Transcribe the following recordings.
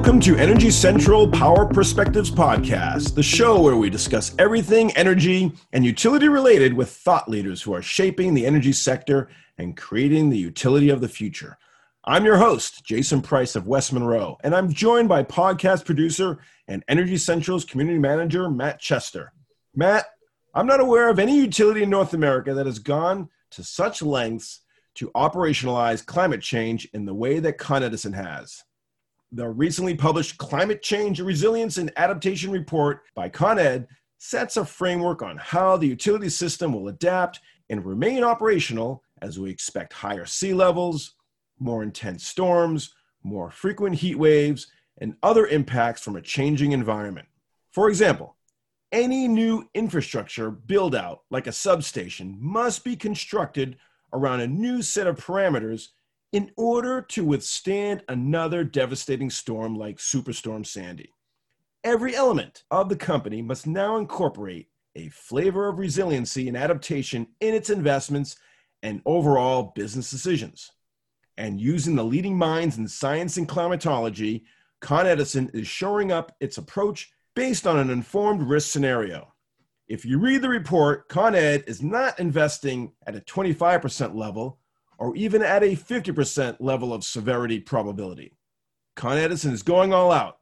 Welcome to Energy Central Power Perspectives Podcast, the show where we discuss everything energy and utility related with thought leaders who are shaping the energy sector and creating the utility of the future. I'm your host, Jason Price of West Monroe, and I'm joined by podcast producer and Energy Central's community manager, Matt Chester. Matt, I'm not aware of any utility in North America that has gone to such lengths to operationalize climate change in the way that Con Edison has. The recently published Climate Change Resilience and Adaptation Report by Con Ed sets a framework on how the utility system will adapt and remain operational as we expect higher sea levels, more intense storms, more frequent heat waves, and other impacts from a changing environment. For example, any new infrastructure build out, like a substation, must be constructed around a new set of parameters in order to withstand another devastating storm like Superstorm Sandy. Every element of the company must now incorporate a flavor of resiliency and adaptation in its investments and overall business decisions. And using the leading minds in science and climatology, Con Edison is shoring up its approach based on an informed risk scenario. If you read the report, Con Ed is not investing at a 25% level, or even at a 50% level of severity probability. Con Edison is going all out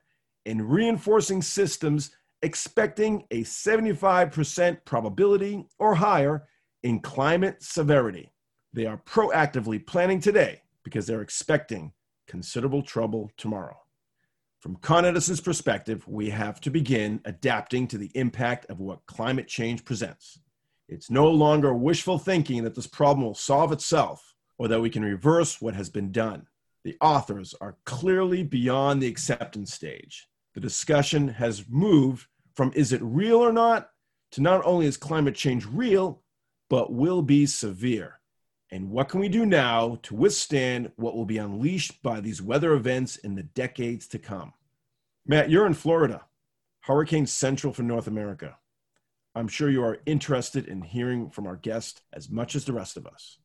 in reinforcing systems expecting a 75% probability or higher in climate severity. They are proactively planning today because they're expecting considerable trouble tomorrow. From Con Edison's perspective, we have to begin adapting to the impact of what climate change presents. It's no longer wishful thinking that this problem will solve itself or that we can reverse what has been done. The authors are clearly beyond the acceptance stage. The discussion has moved from is it real or not to not only is climate change real, but will be severe. And what can we do now to withstand what will be unleashed by these weather events in the decades to come? Matt, you're in Florida, Hurricane Central for North America. I'm sure you are interested in hearing from our guest as much as the rest of us.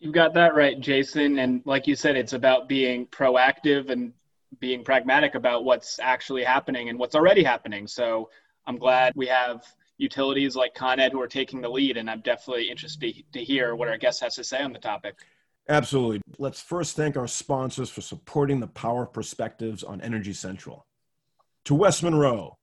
You got that right, Jason. And like you said, it's about being proactive and being pragmatic about what's actually happening and what's already happening. So I'm glad we have utilities like Con Ed who are taking the lead, and I'm definitely interested to hear what our guest has to say on the topic. Absolutely. Let's first thank our sponsors for supporting the power perspectives on Energy Central. To West Monroe,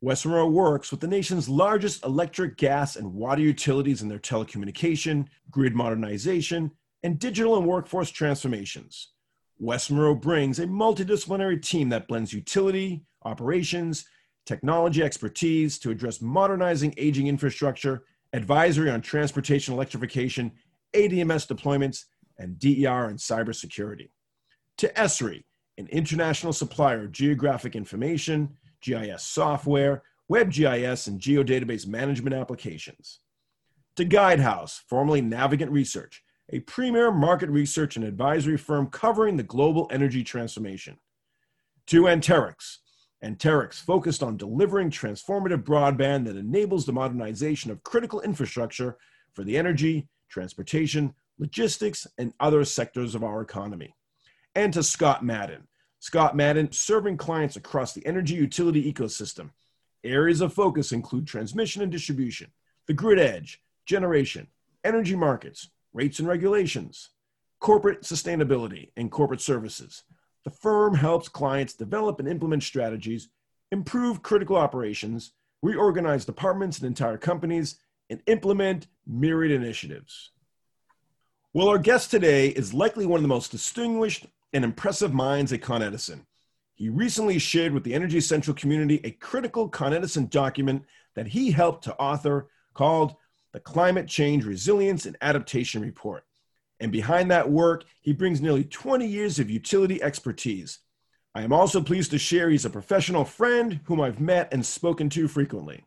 West Monroe works with the nation's largest electric, gas, and water utilities in their telecommunication, grid modernization, and digital and workforce transformations. West Monroe brings a multidisciplinary team that blends utility, operations, technology expertise to address modernizing aging infrastructure, advisory on transportation electrification, ADMS deployments, and DER and cybersecurity. To ESRI, an international supplier of geographic information, GIS software, WebGIS, and geodatabase management applications. To Guidehouse, formerly Navigant Research, a premier market research and advisory firm covering the global energy transformation. To Anterix, Anterix focused on delivering transformative broadband that enables the modernization of critical infrastructure for the energy, transportation, logistics, and other sectors of our economy. And to Scott Madden, Scott Madden serving clients across the energy utility ecosystem. Areas of focus include transmission and distribution, the grid edge, generation, energy markets, rates and regulations, corporate sustainability, and corporate services. The firm helps clients develop and implement strategies, improve critical operations, reorganize departments and entire companies, and implement myriad initiatives. Well, our guest today is likely one of the most distinguished and impressive minds at Con Edison. He recently shared with the Energy Central community a critical Con Edison document that he helped to author called the Climate Change Resilience and Adaptation Report. And behind that work, he brings nearly 20 years of utility expertise. I am also pleased to share he's a professional friend whom I've met and spoken to frequently.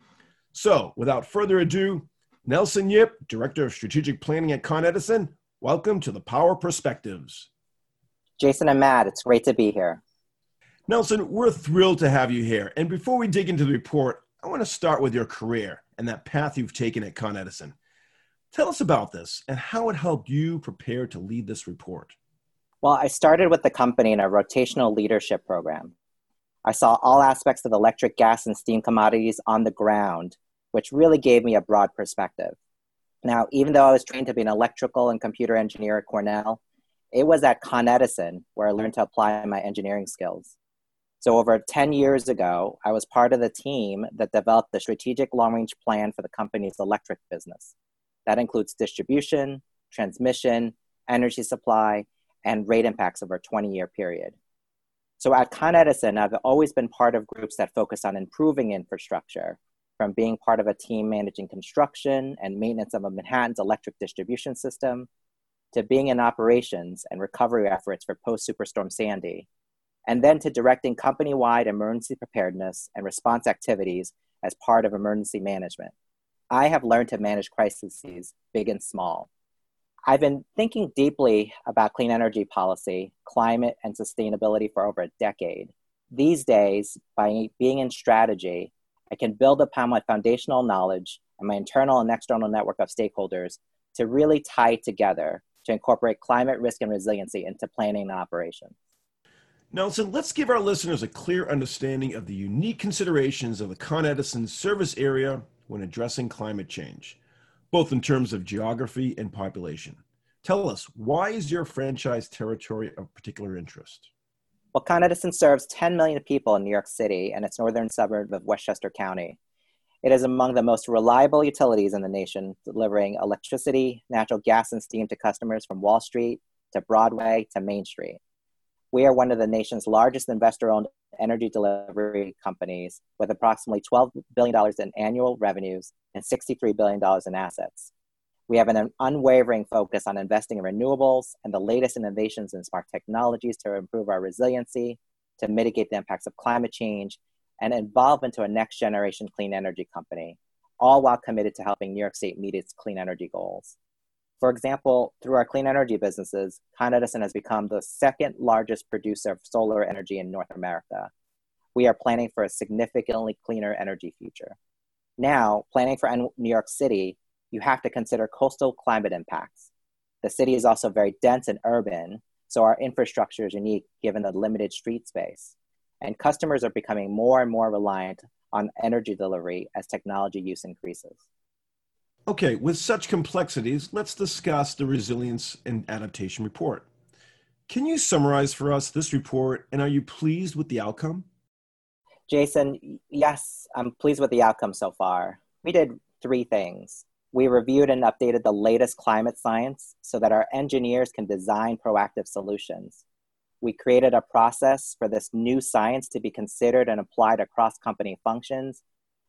So, without further ado, Nelson Yip, Director of Strategic Planning at Con Edison, welcome to the Power Perspectives. Jason and Matt, it's great to be here. Nelson, we're thrilled to have you here. And before we dig into the report, I want to start with your career and that path you've taken at Con Edison. Tell us about this and how it helped you prepare to lead this report. Well, I started with the company in a rotational leadership program. I saw all aspects of electric, gas, and steam commodities on the ground, which really gave me a broad perspective. Now, even though I was trained to be an electrical and computer engineer at Cornell, it was at Con Edison where I learned to apply my engineering skills. So, over 10 years ago, I was part of the team that developed the strategic long range plan for the company's electric business. That includes distribution, transmission, energy supply, and rate impacts over a 20 year period. So, at Con Edison, I've always been part of groups that focus on improving infrastructure, from being part of a team managing construction and maintenance of a Manhattan's electric distribution system to being in operations and recovery efforts for post Superstorm Sandy, and then to directing company wide emergency preparedness and response activities as part of emergency management. I have learned to manage crises, big and small. I've been thinking deeply about clean energy policy, climate, and sustainability for over a decade. These days, by being in strategy, I can build upon my foundational knowledge and my internal and external network of stakeholders to really tie together to incorporate climate risk and resiliency into planning and operations. Nelson, let's give our listeners a clear understanding of the unique considerations of the Con Edison service area when addressing climate change, both in terms of geography and population. Tell us, why is your franchise territory of particular interest? Well, Con Edison serves 10 million people in New York City and its northern suburb of Westchester County. It is among the most reliable utilities in the nation, delivering electricity, natural gas, and steam to customers from Wall Street to Broadway to Main Street. We are one of the nation's largest investor owned energy delivery companies with approximately $12 billion in annual revenues and $63 billion in assets. We have an unwavering focus on investing in renewables and the latest innovations in smart technologies to improve our resiliency, to mitigate the impacts of climate change, and evolve into a next generation clean energy company, all while committed to helping New York State meet its clean energy goals. For example, through our clean energy businesses, Con Edison has become the second largest producer of solar energy in North America. We are planning for a significantly cleaner energy future. Now, planning for New York City, you have to consider coastal climate impacts. The city is also very dense and urban, so our infrastructure is unique given the limited street space and customers are becoming more and more reliant on energy delivery as technology use increases. Okay, with such complexities, let's discuss the Resilience and Adaptation Report. Can you summarize for us this report and are you pleased with the outcome? Jason, yes, I'm pleased with the outcome so far. We did three things. We reviewed and updated the latest climate science so that our engineers can design proactive solutions we created a process for this new science to be considered and applied across company functions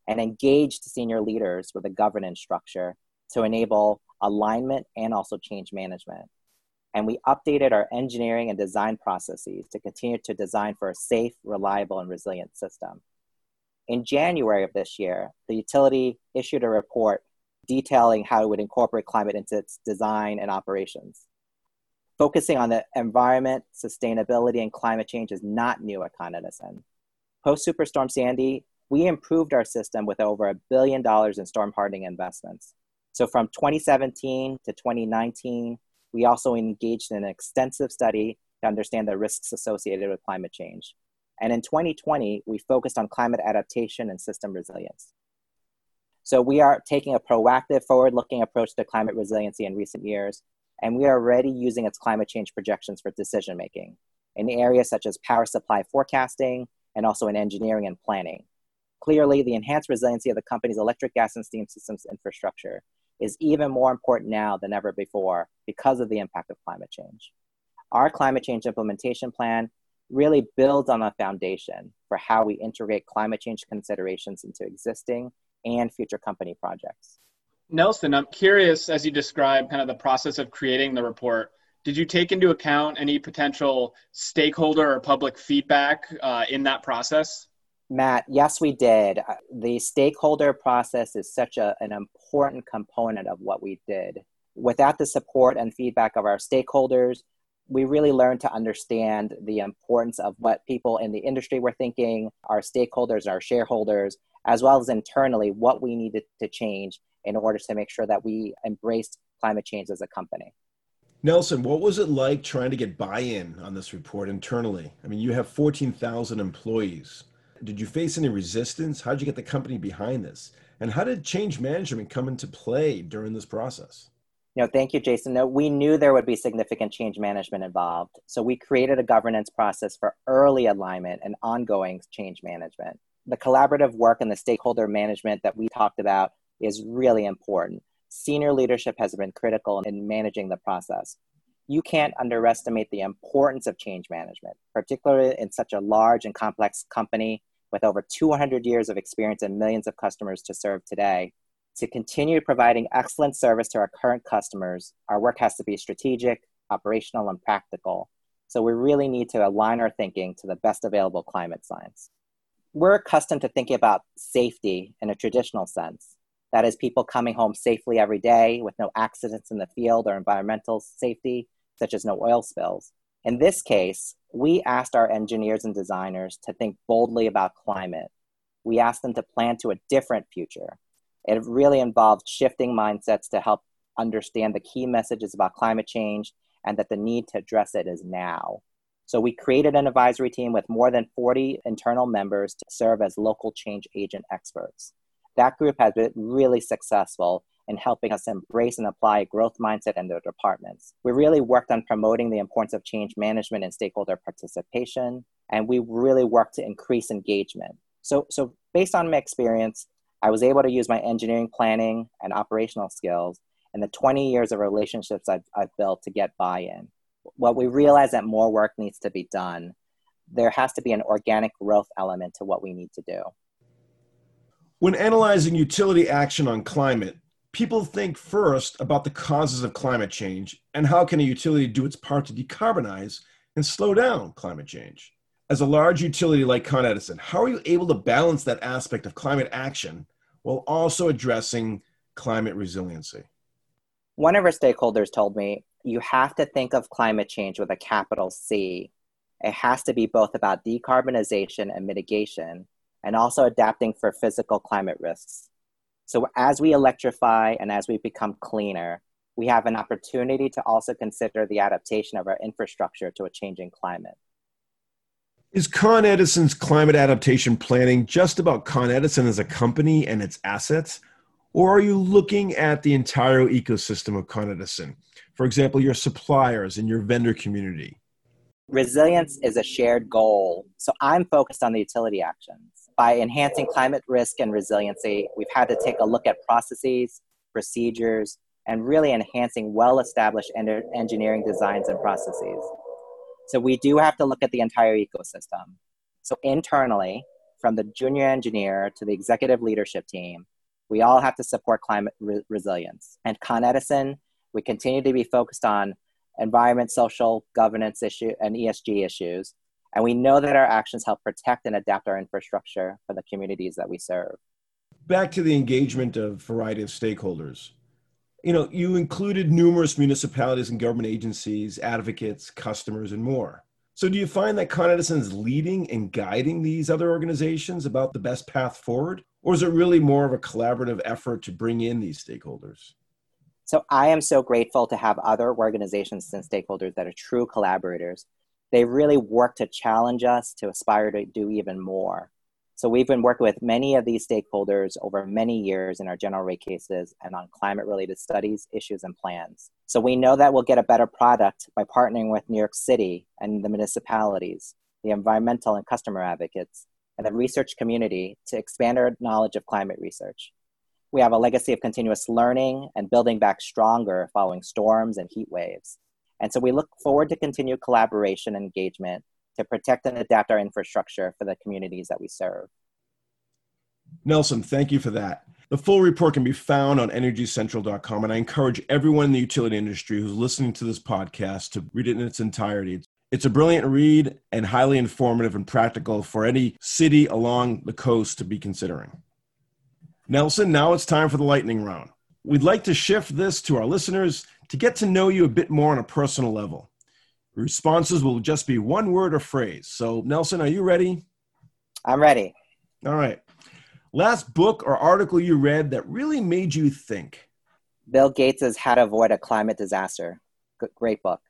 and engaged senior leaders with a governance structure to enable alignment and also change management. And we updated our engineering and design processes to continue to design for a safe, reliable, and resilient system. In January of this year, the utility issued a report detailing how it would incorporate climate into its design and operations. Focusing on the environment, sustainability, and climate change is not new at Con Edison. Post Superstorm Sandy, we improved our system with over a billion dollars in storm hardening investments. So from 2017 to 2019, we also engaged in an extensive study to understand the risks associated with climate change. And in 2020, we focused on climate adaptation and system resilience. So we are taking a proactive, forward looking approach to climate resiliency in recent years and we are already using its climate change projections for decision making in areas such as power supply forecasting and also in engineering and planning. Clearly, the enhanced resiliency of the company's electric, gas, and steam systems infrastructure is even more important now than ever before because of the impact of climate change. Our climate change implementation plan really builds on a foundation for how we integrate climate change considerations into existing and future company projects. Nelson, I'm curious as you describe kind of the process of creating the report. Did you take into account any potential stakeholder or public feedback uh, in that process? Matt, yes, we did. Uh, the stakeholder process is such a, an important component of what we did. Without the support and feedback of our stakeholders, we really learned to understand the importance of what people in the industry were thinking, our stakeholders, our shareholders, as well as internally what we needed to change in order to make sure that we embraced climate change as a company. Nelson, what was it like trying to get buy in on this report internally? I mean, you have 14,000 employees. Did you face any resistance? How did you get the company behind this? And how did change management come into play during this process? No, thank you, Jason. No, we knew there would be significant change management involved. So we created a governance process for early alignment and ongoing change management. The collaborative work and the stakeholder management that we talked about is really important senior leadership has been critical in managing the process. You can't underestimate the importance of change management, particularly in such a large and complex company with over 200 years of experience and millions of customers to serve today. To continue providing excellent service to our current customers, our work has to be strategic, operational, and practical. So we really need to align our thinking to the best available climate science. We're accustomed to thinking about safety in a traditional sense, that is, people coming home safely every day with no accidents in the field or environmental safety, such as no oil spills. In this case, we asked our engineers and designers to think boldly about climate. We asked them to plan to a different future. It really involved shifting mindsets to help understand the key messages about climate change and that the need to address it is now. So we created an advisory team with more than 40 internal members to serve as local change agent experts that group has been really successful in helping us embrace and apply a growth mindset in their departments. We really worked on promoting the importance of change management and stakeholder participation, and we really worked to increase engagement. So, so based on my experience, I was able to use my engineering planning and operational skills and the 20 years of relationships I've, I've built to get buy-in. What we realize that more work needs to be done. There has to be an organic growth element to what we need to do. When analyzing utility action on climate, people think first about the causes of climate change and how can a utility do its part to decarbonize and slow down climate change. As a large utility like Con Edison, how are you able to balance that aspect of climate action while also addressing climate resiliency? One of our stakeholders told me you have to think of climate change with a capital C. It has to be both about decarbonization and mitigation, and also adapting for physical climate risks. So, as we electrify and as we become cleaner, we have an opportunity to also consider the adaptation of our infrastructure to a changing climate. Is Con Edison's climate adaptation planning just about Con Edison as a company and its assets? Or are you looking at the entire ecosystem of Con Edison? For example, your suppliers and your vendor community. Resilience is a shared goal. So I'm focused on the utility actions by enhancing climate risk and resiliency, we've had to take a look at processes, procedures, and really enhancing well established engineering designs and processes. So we do have to look at the entire ecosystem. So internally, from the junior engineer to the executive leadership team, we all have to support climate re- resilience. And Con Edison, we continue to be focused on environment, social, governance issue, and ESG issues, and we know that our actions help protect and adapt our infrastructure for the communities that we serve. Back to the engagement of a variety of stakeholders. You know, you included numerous municipalities and government agencies, advocates, customers, and more. So, do you find that Con Edison is leading and guiding these other organizations about the best path forward? Or is it really more of a collaborative effort to bring in these stakeholders? So, I am so grateful to have other organizations and stakeholders that are true collaborators they really work to challenge us to aspire to do even more. So we've been working with many of these stakeholders over many years in our general rate cases and on climate related studies, issues, and plans. So we know that we'll get a better product by partnering with New York City and the municipalities, the environmental and customer advocates, and the research community to expand our knowledge of climate research. We have a legacy of continuous learning and building back stronger following storms and heat waves. And so we look forward to continued collaboration and engagement to protect and adapt our infrastructure for the communities that we serve. Nelson, thank you for that. The full report can be found on energycentral.com, and I encourage everyone in the utility industry who's listening to this podcast to read it in its entirety. It's a brilliant read and highly informative and practical for any city along the coast to be considering. Nelson, now it's time for the lightning round. We'd like to shift this to our listeners to get to know you a bit more on a personal level. Responses will just be one word or phrase. So, Nelson, are you ready? I'm ready. All right. Last book or article you read that really made you think? Bill Gates' How to Avoid a Climate Disaster. great book.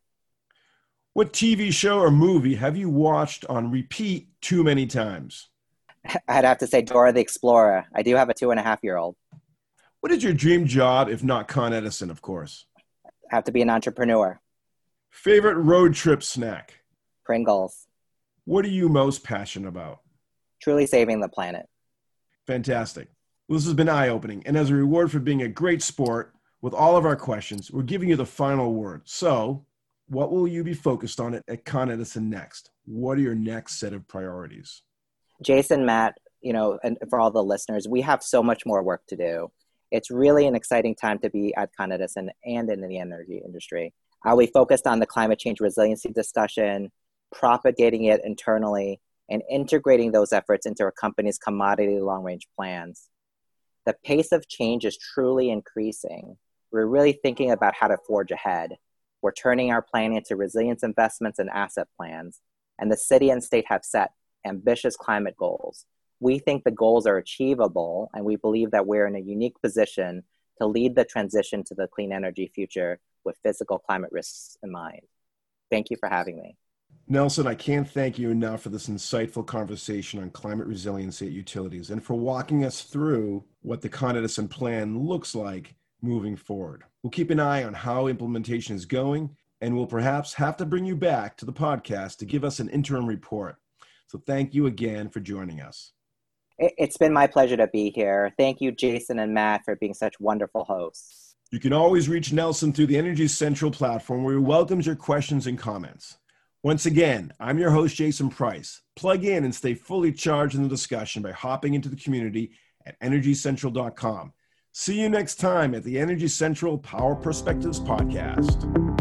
What TV show or movie have you watched on repeat too many times? I'd have to say Dora the Explorer. I do have a two and a half year old. What is your dream job, if not Con Edison, of course? Have to be an entrepreneur. Favorite road trip snack? Pringles. What are you most passionate about? Truly saving the planet. Fantastic. Well, this has been eye opening. And as a reward for being a great sport with all of our questions, we're giving you the final word. So, what will you be focused on at, at Con Edison next? What are your next set of priorities? Jason, Matt, you know, and for all the listeners, we have so much more work to do. It's really an exciting time to be at Con Edison and in the energy industry. Are we focused on the climate change resiliency discussion, propagating it internally, and integrating those efforts into our company's commodity long range plans? The pace of change is truly increasing. We're really thinking about how to forge ahead. We're turning our planning into resilience investments and asset plans, and the city and state have set ambitious climate goals we think the goals are achievable, and we believe that we're in a unique position to lead the transition to the clean energy future with physical climate risks in mind. Thank you for having me. Nelson, I can't thank you enough for this insightful conversation on climate resiliency at utilities and for walking us through what the Con Edison plan looks like moving forward. We'll keep an eye on how implementation is going, and we'll perhaps have to bring you back to the podcast to give us an interim report. So thank you again for joining us. It's been my pleasure to be here. Thank you, Jason and Matt, for being such wonderful hosts. You can always reach Nelson through the Energy Central platform where he welcomes your questions and comments. Once again, I'm your host, Jason Price. Plug in and stay fully charged in the discussion by hopping into the community at energycentral.com. See you next time at the Energy Central Power Perspectives Podcast.